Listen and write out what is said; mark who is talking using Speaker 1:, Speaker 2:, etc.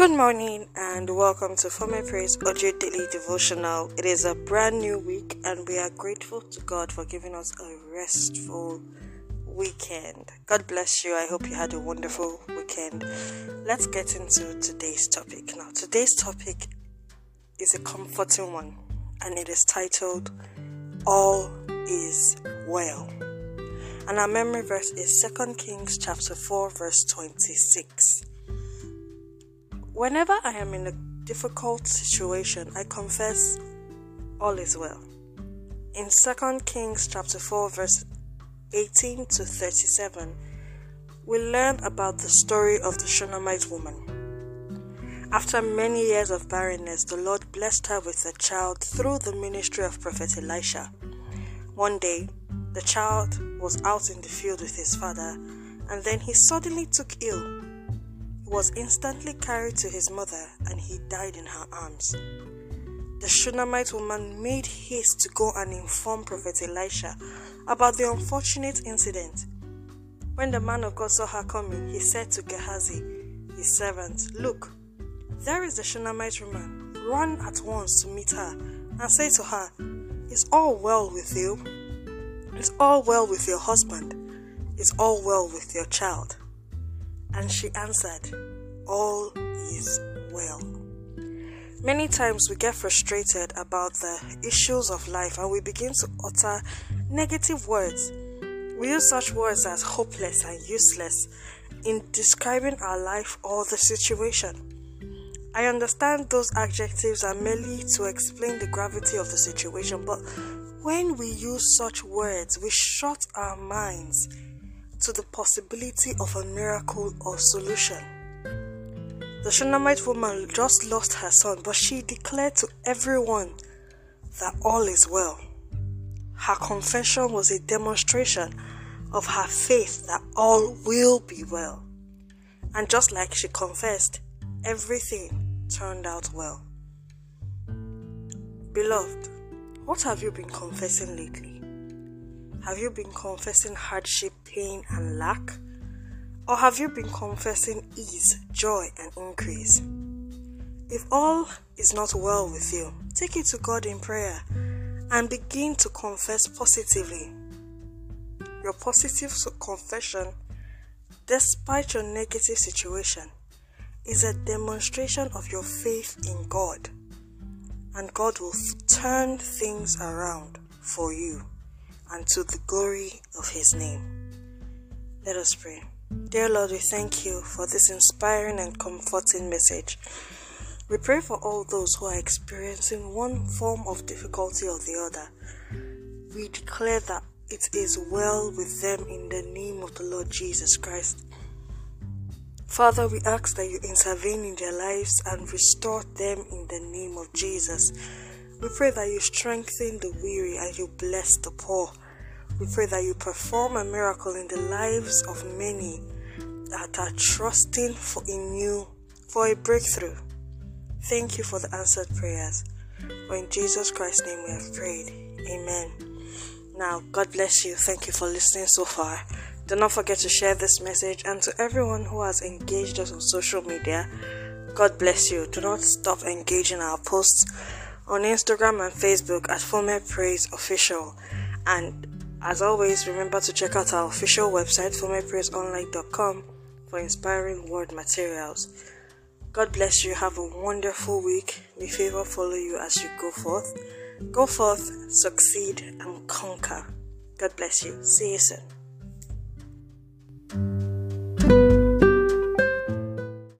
Speaker 1: Good morning and welcome to For My Praise Audio Daily Devotional. It is a brand new week and we are grateful to God for giving us a restful weekend. God bless you. I hope you had a wonderful weekend. Let's get into today's topic. Now, today's topic is a comforting one and it is titled All is Well. And our memory verse is 2 Kings chapter 4 verse 26. Whenever I am in a difficult situation, I confess all is well. In 2 Kings chapter 4 verse 18 to 37, we learn about the story of the Shunammite woman. After many years of barrenness, the Lord blessed her with a child through the ministry of Prophet Elisha. One day, the child was out in the field with his father, and then he suddenly took ill was instantly carried to his mother and he died in her arms. The Shunammite woman made haste to go and inform Prophet Elisha about the unfortunate incident. When the man of God saw her coming, he said to Gehazi, his servant, Look, there is the Shunammite woman. Run at once to meet her and say to her, Is all well with you? Is all well with your husband? Is all well with your child? And she answered, All is well. Many times we get frustrated about the issues of life and we begin to utter negative words. We use such words as hopeless and useless in describing our life or the situation. I understand those adjectives are merely to explain the gravity of the situation, but when we use such words, we shut our minds to the possibility of a miracle or solution. The Shunammite woman just lost her son, but she declared to everyone that all is well. Her confession was a demonstration of her faith that all will be well. And just like she confessed, everything turned out well. Beloved, what have you been confessing lately? Have you been confessing hardship, pain, and lack? Or have you been confessing ease, joy, and increase? If all is not well with you, take it to God in prayer and begin to confess positively. Your positive confession, despite your negative situation, is a demonstration of your faith in God, and God will turn things around for you and to the glory of His name. Let us pray. Dear Lord, we thank you for this inspiring and comforting message. We pray for all those who are experiencing one form of difficulty or the other. We declare that it is well with them in the name of the Lord Jesus Christ. Father, we ask that you intervene in their lives and restore them in the name of Jesus. We pray that you strengthen the weary and you bless the poor. We pray that you perform a miracle in the lives of many that are trusting for in you for a breakthrough. Thank you for the answered prayers. For in Jesus Christ's name we have prayed. Amen. Now, God bless you. Thank you for listening so far. Do not forget to share this message and to everyone who has engaged us on social media. God bless you. Do not stop engaging our posts on Instagram and Facebook at Former Praise Official. And as always, remember to check out our official website, formerpraisonline.com, for inspiring word materials. God bless you. Have a wonderful week. May favor follow you as you go forth. Go forth, succeed, and conquer. God bless you. See you soon.